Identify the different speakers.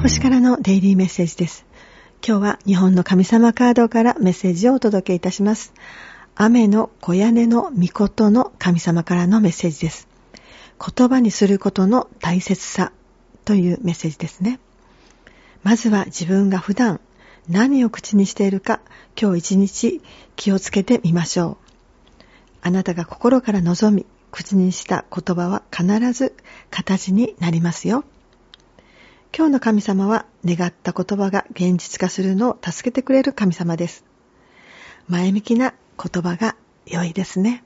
Speaker 1: 星からのデイリーメッセージです。今日は日本の神様カードからメッセージをお届けいたします。雨の小屋根の御事の神様からのメッセージです。言葉にすることの大切さというメッセージですね。まずは自分が普段何を口にしているか今日一日気をつけてみましょう。あなたが心から望み口にした言葉は必ず形になりますよ。今日の神様は願った言葉が現実化するのを助けてくれる神様です。前向きな言葉が良いですね。